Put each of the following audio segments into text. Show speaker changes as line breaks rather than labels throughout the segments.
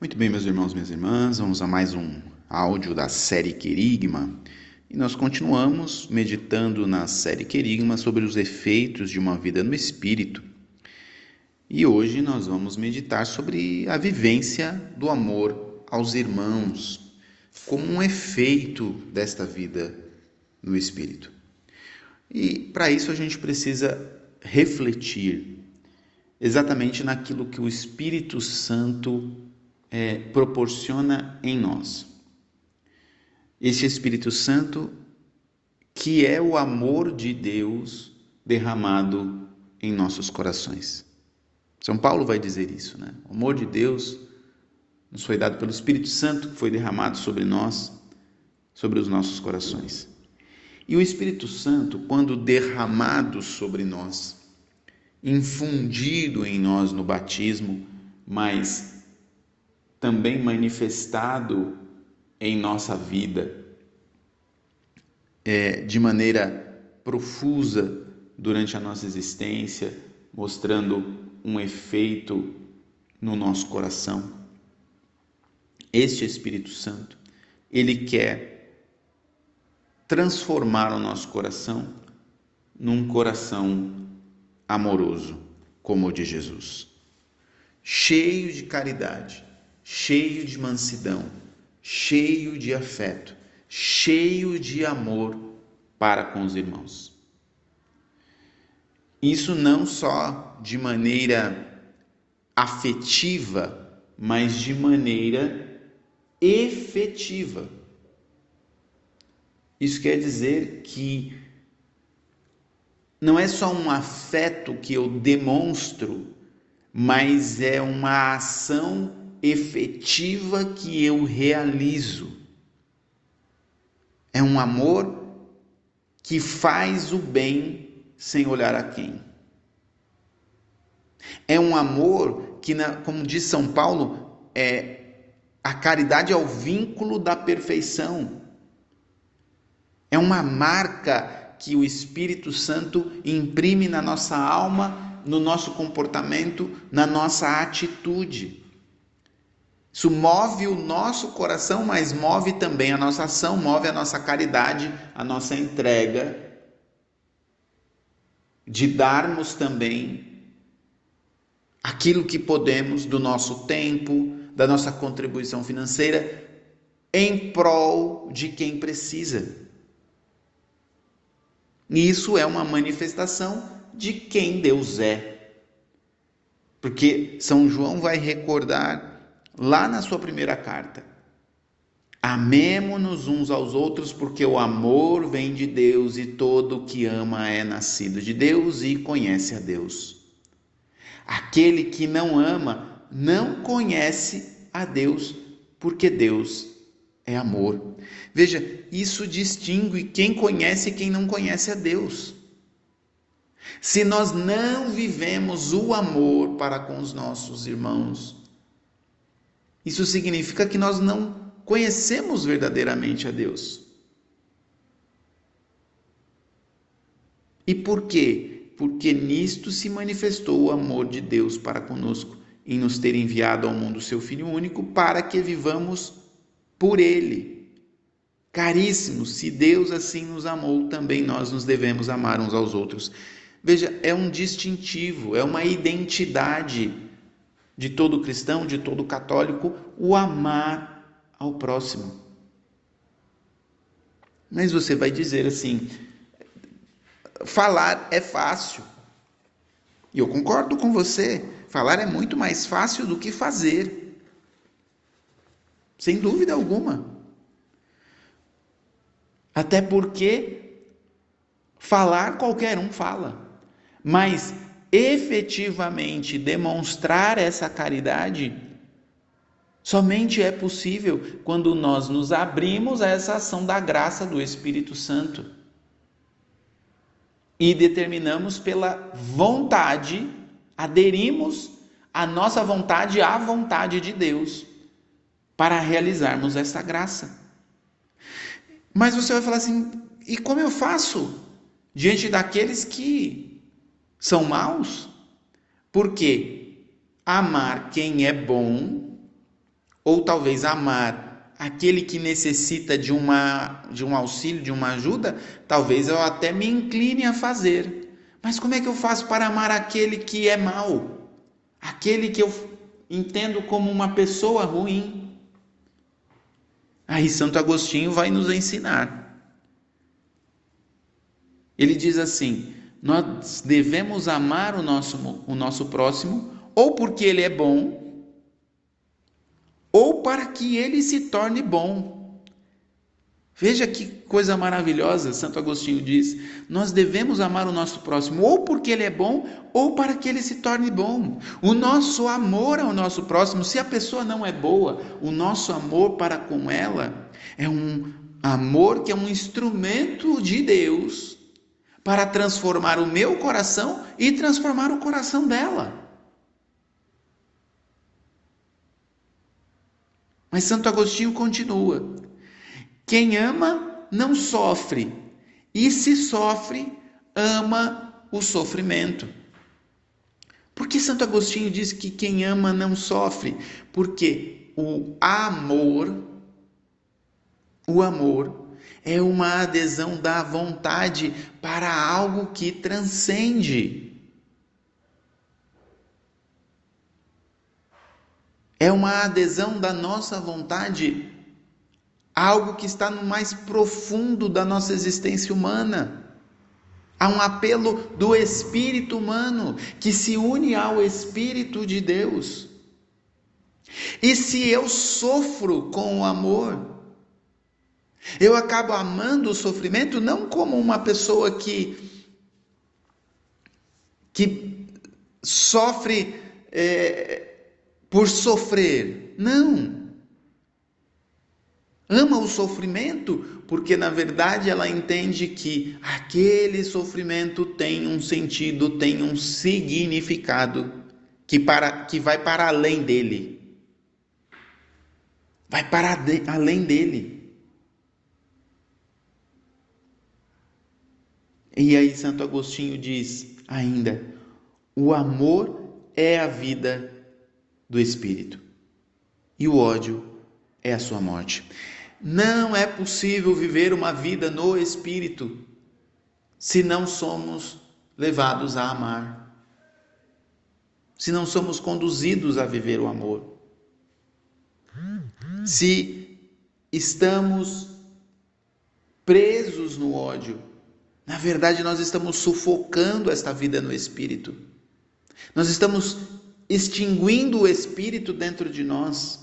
Muito bem, meus irmãos, minhas irmãs, vamos a mais um áudio da série Querigma. E nós continuamos meditando na série Querigma sobre os efeitos de uma vida no espírito. E hoje nós vamos meditar sobre a vivência do amor aos irmãos, como um efeito desta vida no espírito. E para isso a gente precisa refletir exatamente naquilo que o Espírito Santo é, proporciona em nós. Esse Espírito Santo que é o amor de Deus derramado em nossos corações. São Paulo vai dizer isso, né? O amor de Deus nos foi dado pelo Espírito Santo que foi derramado sobre nós, sobre os nossos corações. E o Espírito Santo, quando derramado sobre nós, infundido em nós no batismo, mas também manifestado em nossa vida é, de maneira profusa durante a nossa existência, mostrando um efeito no nosso coração. Este Espírito Santo, ele quer transformar o nosso coração num coração amoroso como o de Jesus, cheio de caridade, cheio de mansidão, cheio de afeto, cheio de amor para com os irmãos. Isso não só de maneira afetiva, mas de maneira efetiva. Isso quer dizer que não é só um afeto que eu demonstro, mas é uma ação efetiva que eu realizo. É um amor que faz o bem sem olhar a quem. É um amor que, como diz São Paulo, é a caridade é o vínculo da perfeição. É uma marca que o Espírito Santo imprime na nossa alma, no nosso comportamento, na nossa atitude. Isso move o nosso coração, mas move também a nossa ação, move a nossa caridade, a nossa entrega, de darmos também aquilo que podemos do nosso tempo, da nossa contribuição financeira, em prol de quem precisa. E isso é uma manifestação de quem Deus é. Porque São João vai recordar lá na sua primeira carta: Amemo-nos uns aos outros, porque o amor vem de Deus e todo que ama é nascido de Deus e conhece a Deus. Aquele que não ama não conhece a Deus, porque Deus é amor. Veja, isso distingue quem conhece e quem não conhece a Deus. Se nós não vivemos o amor para com os nossos irmãos, isso significa que nós não conhecemos verdadeiramente a Deus. E por quê? Porque nisto se manifestou o amor de Deus para conosco, em nos ter enviado ao mundo seu Filho único, para que vivamos por Ele. Caríssimos, se Deus assim nos amou, também nós nos devemos amar uns aos outros. Veja, é um distintivo, é uma identidade de todo cristão, de todo católico, o amar ao próximo. Mas você vai dizer assim: falar é fácil. E eu concordo com você, falar é muito mais fácil do que fazer sem dúvida alguma. Até porque falar qualquer um fala, mas efetivamente demonstrar essa caridade somente é possível quando nós nos abrimos a essa ação da graça do Espírito Santo e determinamos pela vontade, aderimos a nossa vontade à vontade de Deus para realizarmos essa graça. Mas você vai falar assim: e como eu faço diante daqueles que são maus? Porque amar quem é bom Ou talvez amar aquele que necessita de, uma, de um auxílio, de uma ajuda, talvez eu até me incline a fazer. Mas como é que eu faço para amar aquele que é mau? Aquele que eu entendo como uma pessoa ruim? Aí Santo Agostinho vai nos ensinar. Ele diz assim: nós devemos amar o nosso, o nosso próximo, ou porque ele é bom, ou para que ele se torne bom. Veja que coisa maravilhosa, Santo Agostinho diz: nós devemos amar o nosso próximo, ou porque ele é bom, ou para que ele se torne bom. O nosso amor ao nosso próximo, se a pessoa não é boa, o nosso amor para com ela é um amor que é um instrumento de Deus para transformar o meu coração e transformar o coração dela. Mas Santo Agostinho continua: quem ama não sofre, e se sofre, ama o sofrimento. Por que Santo Agostinho diz que quem ama não sofre? Porque o amor, o amor é uma adesão da vontade para algo que transcende. É uma adesão da nossa vontade a algo que está no mais profundo da nossa existência humana. Há um apelo do espírito humano que se une ao espírito de Deus. E se eu sofro com o amor, eu acabo amando o sofrimento não como uma pessoa que que sofre é, por sofrer. Não. Ama o sofrimento porque, na verdade, ela entende que aquele sofrimento tem um sentido, tem um significado que, para, que vai para além dele. Vai para além dele. E aí Santo Agostinho diz ainda: o amor é a vida do espírito e o ódio é a sua morte. Não é possível viver uma vida no espírito se não somos levados a amar, se não somos conduzidos a viver o amor, se estamos presos no ódio na verdade, nós estamos sufocando esta vida no espírito. Nós estamos extinguindo o espírito dentro de nós.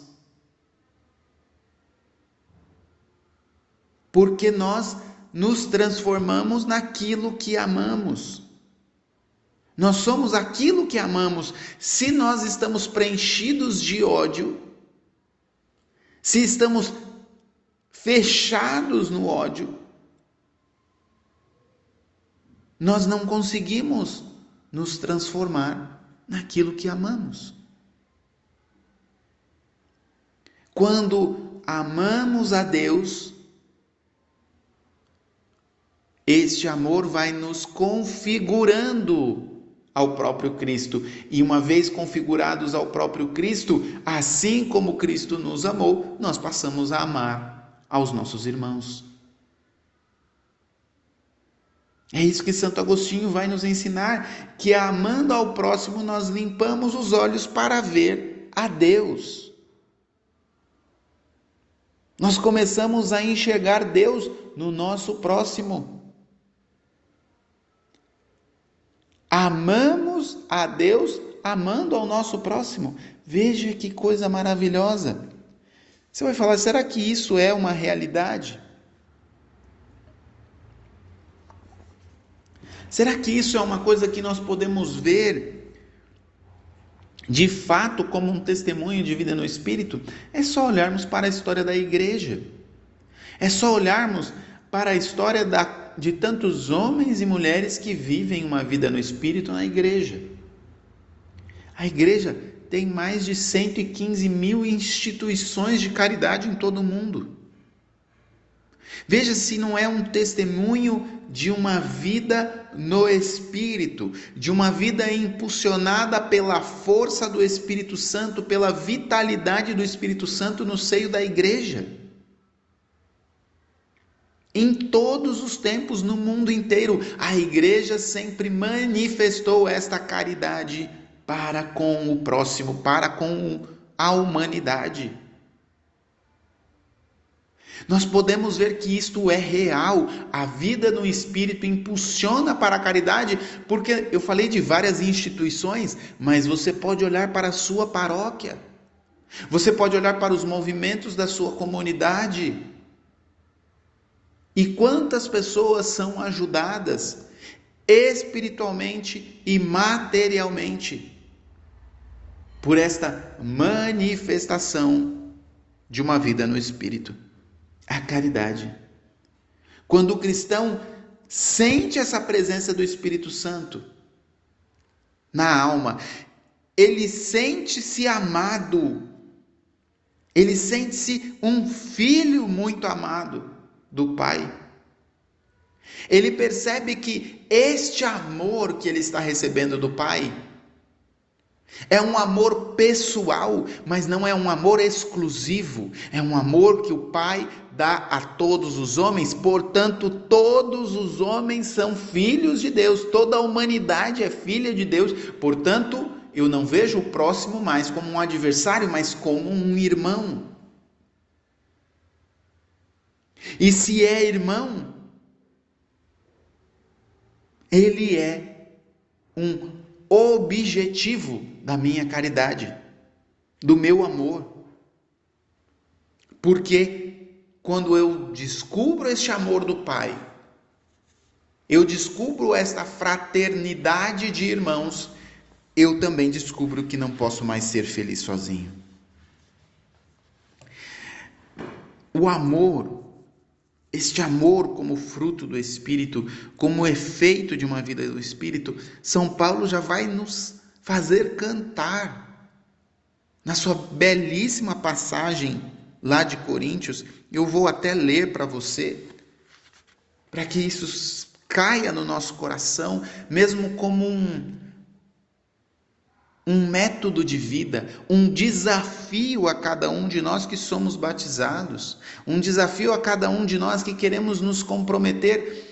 Porque nós nos transformamos naquilo que amamos. Nós somos aquilo que amamos. Se nós estamos preenchidos de ódio, se estamos fechados no ódio, nós não conseguimos nos transformar naquilo que amamos. Quando amamos a Deus, este amor vai nos configurando ao próprio Cristo. E uma vez configurados ao próprio Cristo, assim como Cristo nos amou, nós passamos a amar aos nossos irmãos. É isso que Santo Agostinho vai nos ensinar: que amando ao próximo, nós limpamos os olhos para ver a Deus. Nós começamos a enxergar Deus no nosso próximo. Amamos a Deus amando ao nosso próximo. Veja que coisa maravilhosa. Você vai falar, será que isso é uma realidade? Será que isso é uma coisa que nós podemos ver de fato como um testemunho de vida no Espírito? É só olharmos para a história da igreja. É só olharmos para a história da, de tantos homens e mulheres que vivem uma vida no Espírito na igreja. A igreja tem mais de 115 mil instituições de caridade em todo o mundo. Veja se não é um testemunho de uma vida no Espírito, de uma vida impulsionada pela força do Espírito Santo, pela vitalidade do Espírito Santo no seio da igreja. Em todos os tempos, no mundo inteiro, a igreja sempre manifestou esta caridade para com o próximo, para com a humanidade. Nós podemos ver que isto é real. A vida no espírito impulsiona para a caridade, porque eu falei de várias instituições, mas você pode olhar para a sua paróquia. Você pode olhar para os movimentos da sua comunidade. E quantas pessoas são ajudadas espiritualmente e materialmente por esta manifestação de uma vida no espírito a caridade. Quando o cristão sente essa presença do Espírito Santo na alma, ele sente-se amado, ele sente-se um filho muito amado do Pai. Ele percebe que este amor que ele está recebendo do Pai é um amor pessoal, mas não é um amor exclusivo. É um amor que o Pai dá a todos os homens, portanto, todos os homens são filhos de Deus, toda a humanidade é filha de Deus, portanto, eu não vejo o próximo mais como um adversário, mas como um irmão. E se é irmão, ele é um objetivo da minha caridade, do meu amor. Porque quando eu descubro este amor do Pai, eu descubro esta fraternidade de irmãos, eu também descubro que não posso mais ser feliz sozinho. O amor este amor como fruto do Espírito, como efeito de uma vida do Espírito, São Paulo já vai nos fazer cantar. Na sua belíssima passagem lá de Coríntios, eu vou até ler para você, para que isso caia no nosso coração, mesmo como um, um método de vida, um desafio a cada um de nós que somos batizados, um desafio a cada um de nós que queremos nos comprometer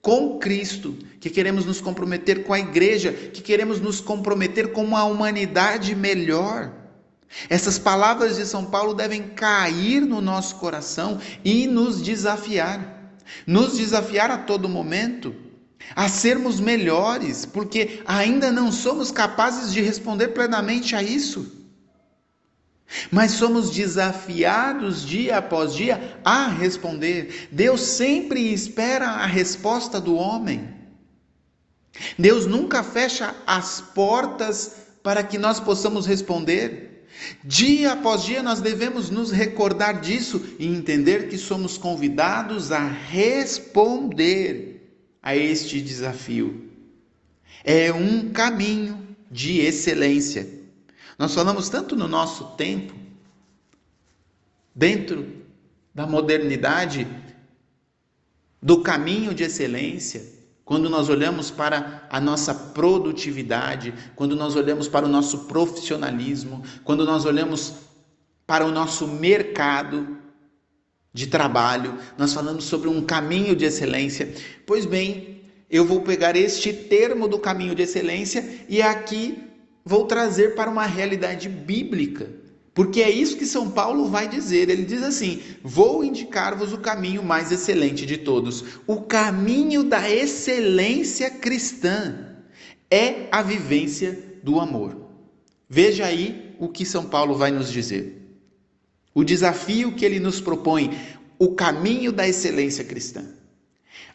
com Cristo, que queremos nos comprometer com a igreja, que queremos nos comprometer com uma humanidade melhor. Essas palavras de São Paulo devem cair no nosso coração e nos desafiar. Nos desafiar a todo momento a sermos melhores, porque ainda não somos capazes de responder plenamente a isso. Mas somos desafiados dia após dia a responder. Deus sempre espera a resposta do homem. Deus nunca fecha as portas para que nós possamos responder. Dia após dia nós devemos nos recordar disso e entender que somos convidados a responder a este desafio. É um caminho de excelência. Nós falamos tanto no nosso tempo, dentro da modernidade, do caminho de excelência, quando nós olhamos para a nossa produtividade, quando nós olhamos para o nosso profissionalismo, quando nós olhamos para o nosso mercado, de trabalho, nós falamos sobre um caminho de excelência. Pois bem, eu vou pegar este termo do caminho de excelência e aqui vou trazer para uma realidade bíblica. Porque é isso que São Paulo vai dizer. Ele diz assim: Vou indicar-vos o caminho mais excelente de todos. O caminho da excelência cristã é a vivência do amor. Veja aí o que São Paulo vai nos dizer. O desafio que ele nos propõe, o caminho da excelência cristã.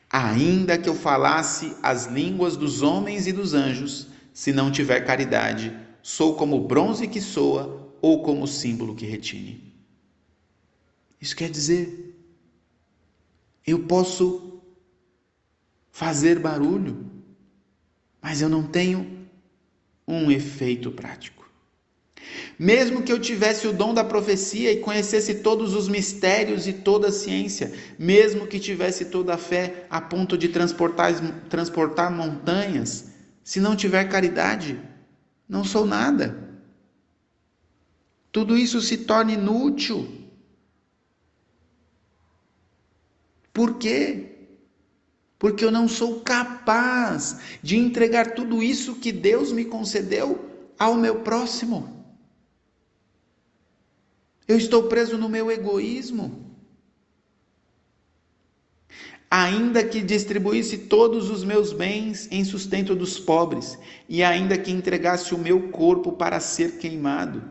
Ainda que eu falasse as línguas dos homens e dos anjos, se não tiver caridade, sou como bronze que soa ou como símbolo que retine. Isso quer dizer, eu posso fazer barulho, mas eu não tenho um efeito prático. Mesmo que eu tivesse o dom da profecia e conhecesse todos os mistérios e toda a ciência, mesmo que tivesse toda a fé a ponto de transportar, transportar montanhas, se não tiver caridade, não sou nada. Tudo isso se torna inútil. Por quê? Porque eu não sou capaz de entregar tudo isso que Deus me concedeu ao meu próximo. Eu estou preso no meu egoísmo. Ainda que distribuísse todos os meus bens em sustento dos pobres, e ainda que entregasse o meu corpo para ser queimado,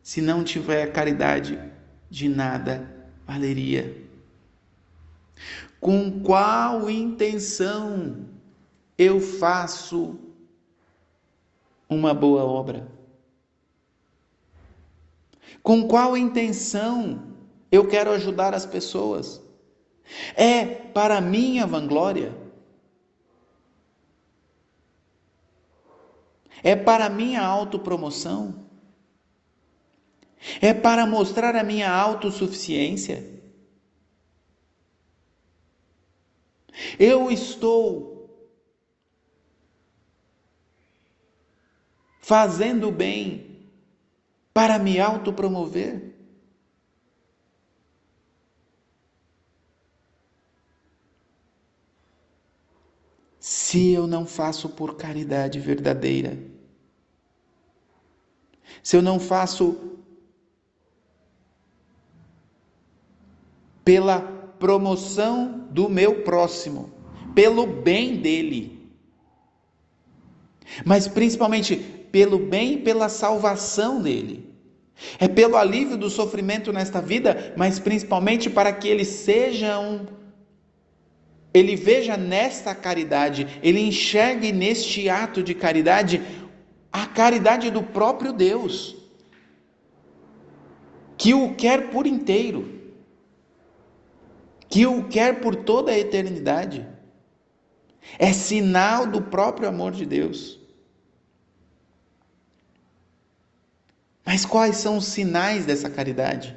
se não tiver caridade, de nada valeria. Com qual intenção eu faço uma boa obra? Com qual intenção eu quero ajudar as pessoas? É para minha vanglória? É para minha autopromoção? É para mostrar a minha autossuficiência? Eu estou fazendo bem para me autopromover? Se eu não faço por caridade verdadeira, se eu não faço pela promoção do meu próximo, pelo bem dele, mas principalmente pelo bem e pela salvação dele. É pelo alívio do sofrimento nesta vida, mas principalmente para que ele seja um ele veja nesta caridade, ele enxergue neste ato de caridade a caridade do próprio Deus, que o quer por inteiro, que o quer por toda a eternidade. É sinal do próprio amor de Deus. Mas quais são os sinais dessa caridade?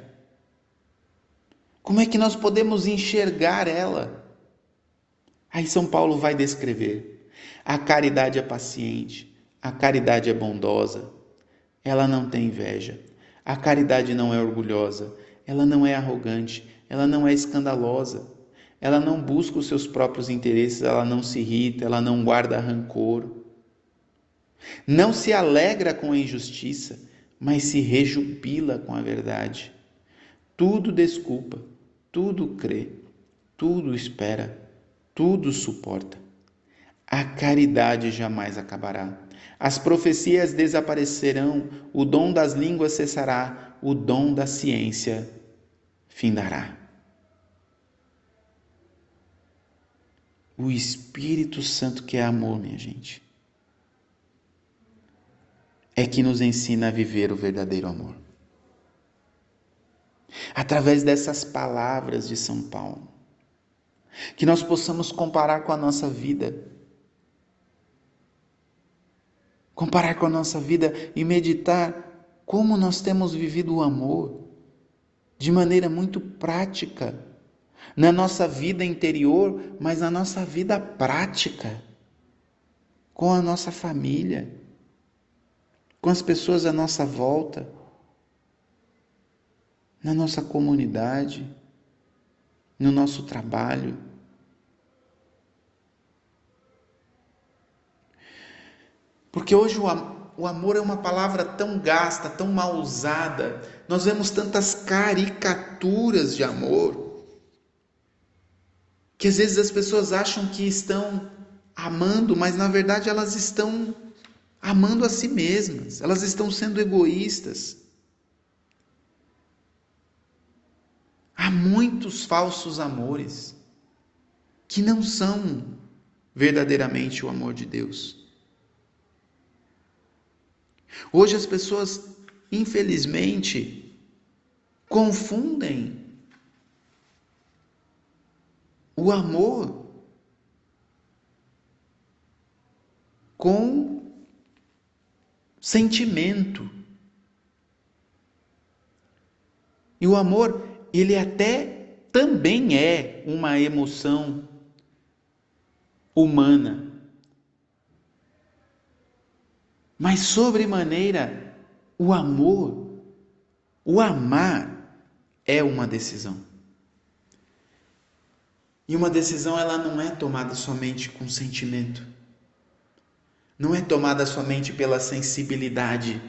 Como é que nós podemos enxergar ela? Aí São Paulo vai descrever: a caridade é paciente, a caridade é bondosa, ela não tem inveja, a caridade não é orgulhosa, ela não é arrogante, ela não é escandalosa, ela não busca os seus próprios interesses, ela não se irrita, ela não guarda rancor, não se alegra com a injustiça mas se rejubila com a verdade. Tudo desculpa, tudo crê, tudo espera, tudo suporta. A caridade jamais acabará. As profecias desaparecerão, o dom das línguas cessará, o dom da ciência findará. O Espírito Santo que é amor, minha gente é que nos ensina a viver o verdadeiro amor. Através dessas palavras de São Paulo, que nós possamos comparar com a nossa vida, comparar com a nossa vida e meditar como nós temos vivido o amor de maneira muito prática, na nossa vida interior, mas na nossa vida prática, com a nossa família com as pessoas à nossa volta, na nossa comunidade, no nosso trabalho. Porque hoje o amor é uma palavra tão gasta, tão mal usada. Nós vemos tantas caricaturas de amor que às vezes as pessoas acham que estão amando, mas na verdade elas estão amando a si mesmas, elas estão sendo egoístas. Há muitos falsos amores que não são verdadeiramente o amor de Deus. Hoje as pessoas, infelizmente, confundem o amor com sentimento. E o amor, ele até também é uma emoção humana. Mas sobremaneira, o amor, o amar é uma decisão. E uma decisão ela não é tomada somente com sentimento. Não é tomada somente pela sensibilidade.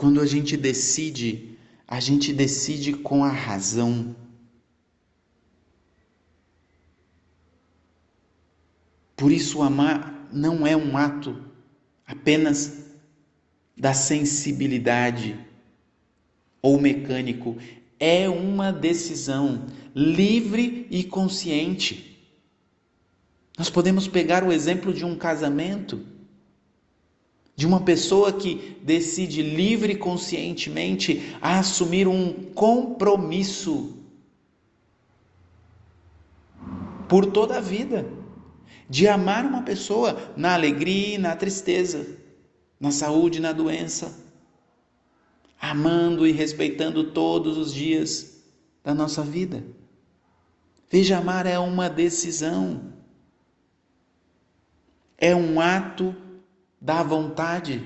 Quando a gente decide, a gente decide com a razão. Por isso, amar não é um ato apenas da sensibilidade ou mecânico, é uma decisão livre e consciente. Nós podemos pegar o exemplo de um casamento, de uma pessoa que decide livre e conscientemente assumir um compromisso por toda a vida, de amar uma pessoa na alegria e na tristeza, na saúde e na doença amando e respeitando todos os dias da nossa vida. Veja, amar é uma decisão, é um ato da vontade.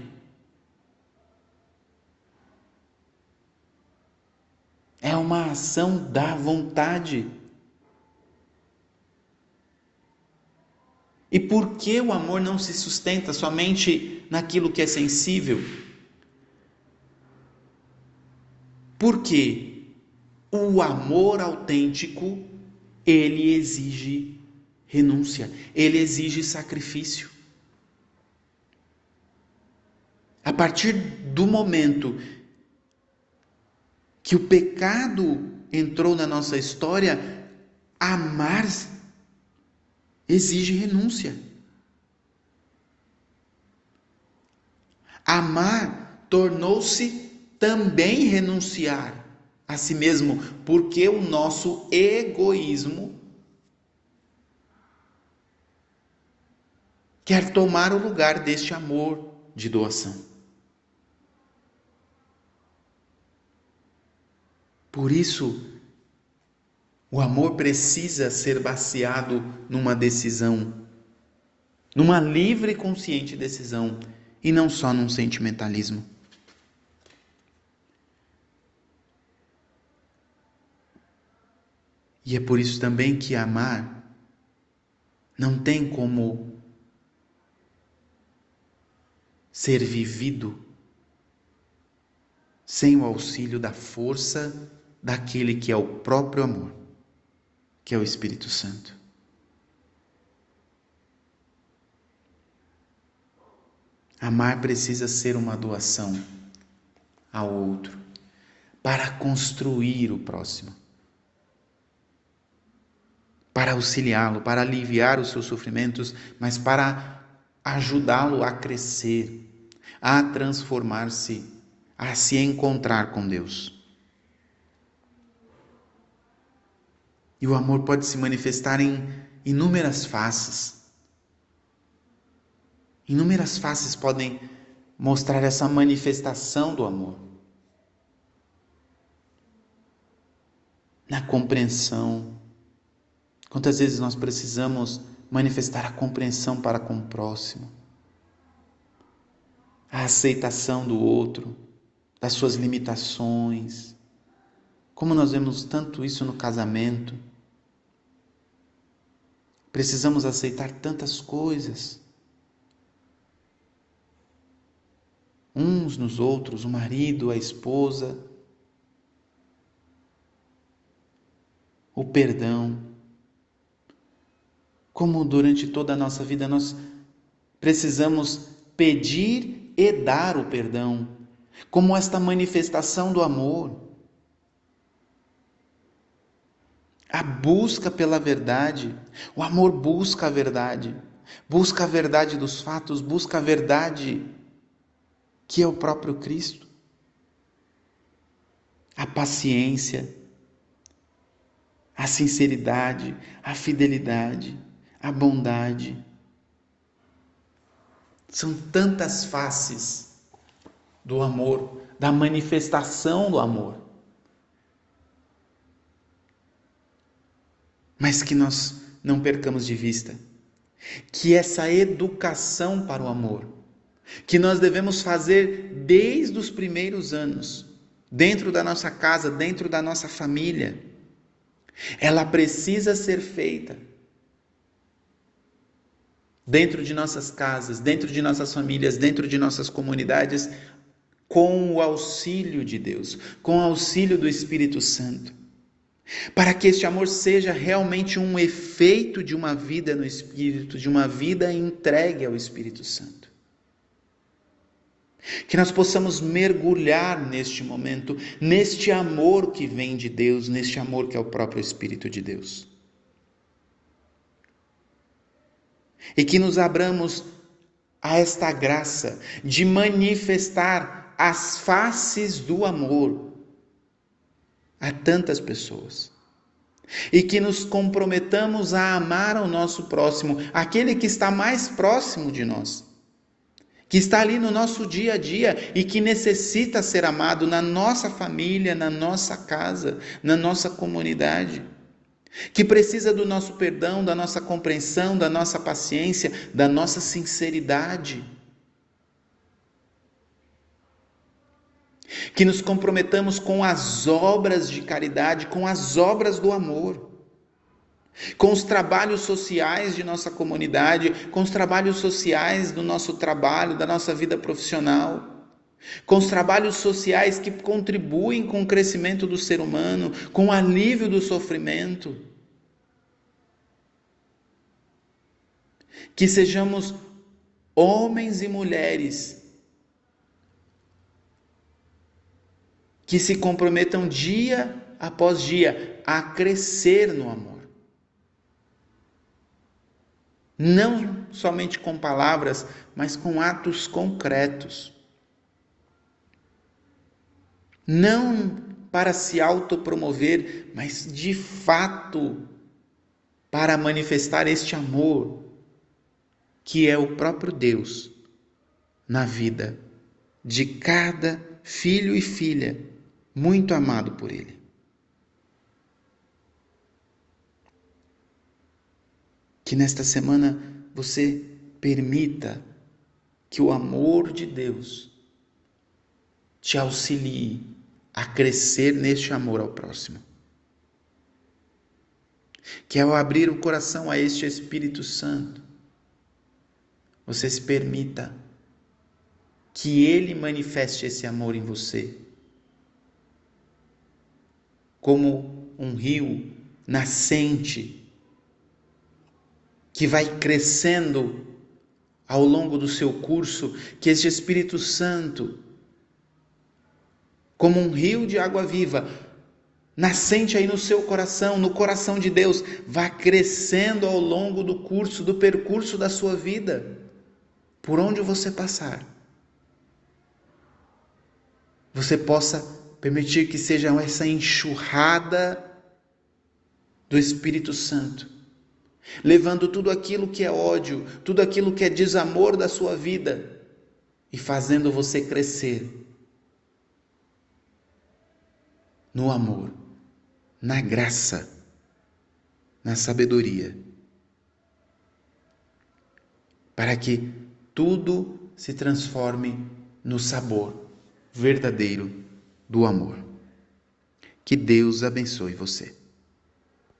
É uma ação da vontade. E por que o amor não se sustenta somente naquilo que é sensível? Porque o amor autêntico, ele exige renúncia, ele exige sacrifício. A partir do momento que o pecado entrou na nossa história, amar exige renúncia. Amar tornou-se também renunciar a si mesmo, porque o nosso egoísmo quer tomar o lugar deste amor de doação. Por isso, o amor precisa ser baseado numa decisão, numa livre e consciente decisão, e não só num sentimentalismo. E é por isso também que amar não tem como ser vivido sem o auxílio da força daquele que é o próprio amor, que é o Espírito Santo. Amar precisa ser uma doação ao outro para construir o próximo para auxiliá-lo, para aliviar os seus sofrimentos, mas para ajudá-lo a crescer, a transformar-se, a se encontrar com Deus. E o amor pode se manifestar em inúmeras faces. Inúmeras faces podem mostrar essa manifestação do amor. Na compreensão, Quantas vezes nós precisamos manifestar a compreensão para com o próximo, a aceitação do outro, das suas limitações. Como nós vemos tanto isso no casamento. Precisamos aceitar tantas coisas. Uns nos outros, o marido, a esposa, o perdão como durante toda a nossa vida nós precisamos pedir e dar o perdão, como esta manifestação do amor. A busca pela verdade, o amor busca a verdade, busca a verdade dos fatos, busca a verdade que é o próprio Cristo. A paciência, a sinceridade, a fidelidade a bondade. São tantas faces do amor, da manifestação do amor. Mas que nós não percamos de vista que essa educação para o amor, que nós devemos fazer desde os primeiros anos, dentro da nossa casa, dentro da nossa família, ela precisa ser feita dentro de nossas casas, dentro de nossas famílias, dentro de nossas comunidades, com o auxílio de Deus, com o auxílio do Espírito Santo. Para que este amor seja realmente um efeito de uma vida no Espírito, de uma vida entregue ao Espírito Santo. Que nós possamos mergulhar neste momento, neste amor que vem de Deus, neste amor que é o próprio Espírito de Deus. E que nos abramos a esta graça de manifestar as faces do amor a tantas pessoas. E que nos comprometamos a amar ao nosso próximo, aquele que está mais próximo de nós, que está ali no nosso dia a dia e que necessita ser amado na nossa família, na nossa casa, na nossa comunidade que precisa do nosso perdão, da nossa compreensão, da nossa paciência, da nossa sinceridade. Que nos comprometamos com as obras de caridade, com as obras do amor, com os trabalhos sociais de nossa comunidade, com os trabalhos sociais do nosso trabalho, da nossa vida profissional com os trabalhos sociais que contribuem com o crescimento do ser humano, com o alívio do sofrimento. Que sejamos homens e mulheres que se comprometam dia após dia a crescer no amor. Não somente com palavras, mas com atos concretos não para se autopromover, mas de fato para manifestar este amor que é o próprio Deus na vida de cada filho e filha muito amado por Ele. Que nesta semana você permita que o amor de Deus te auxilie a crescer neste amor ao próximo. Que ao abrir o coração a este Espírito Santo, você se permita que ele manifeste esse amor em você. Como um rio nascente que vai crescendo ao longo do seu curso, que este Espírito Santo como um rio de água viva, nascente aí no seu coração, no coração de Deus, vá crescendo ao longo do curso, do percurso da sua vida, por onde você passar. Você possa permitir que seja essa enxurrada do Espírito Santo, levando tudo aquilo que é ódio, tudo aquilo que é desamor da sua vida e fazendo você crescer no amor, na graça, na sabedoria, para que tudo se transforme no sabor verdadeiro do amor. Que Deus abençoe você.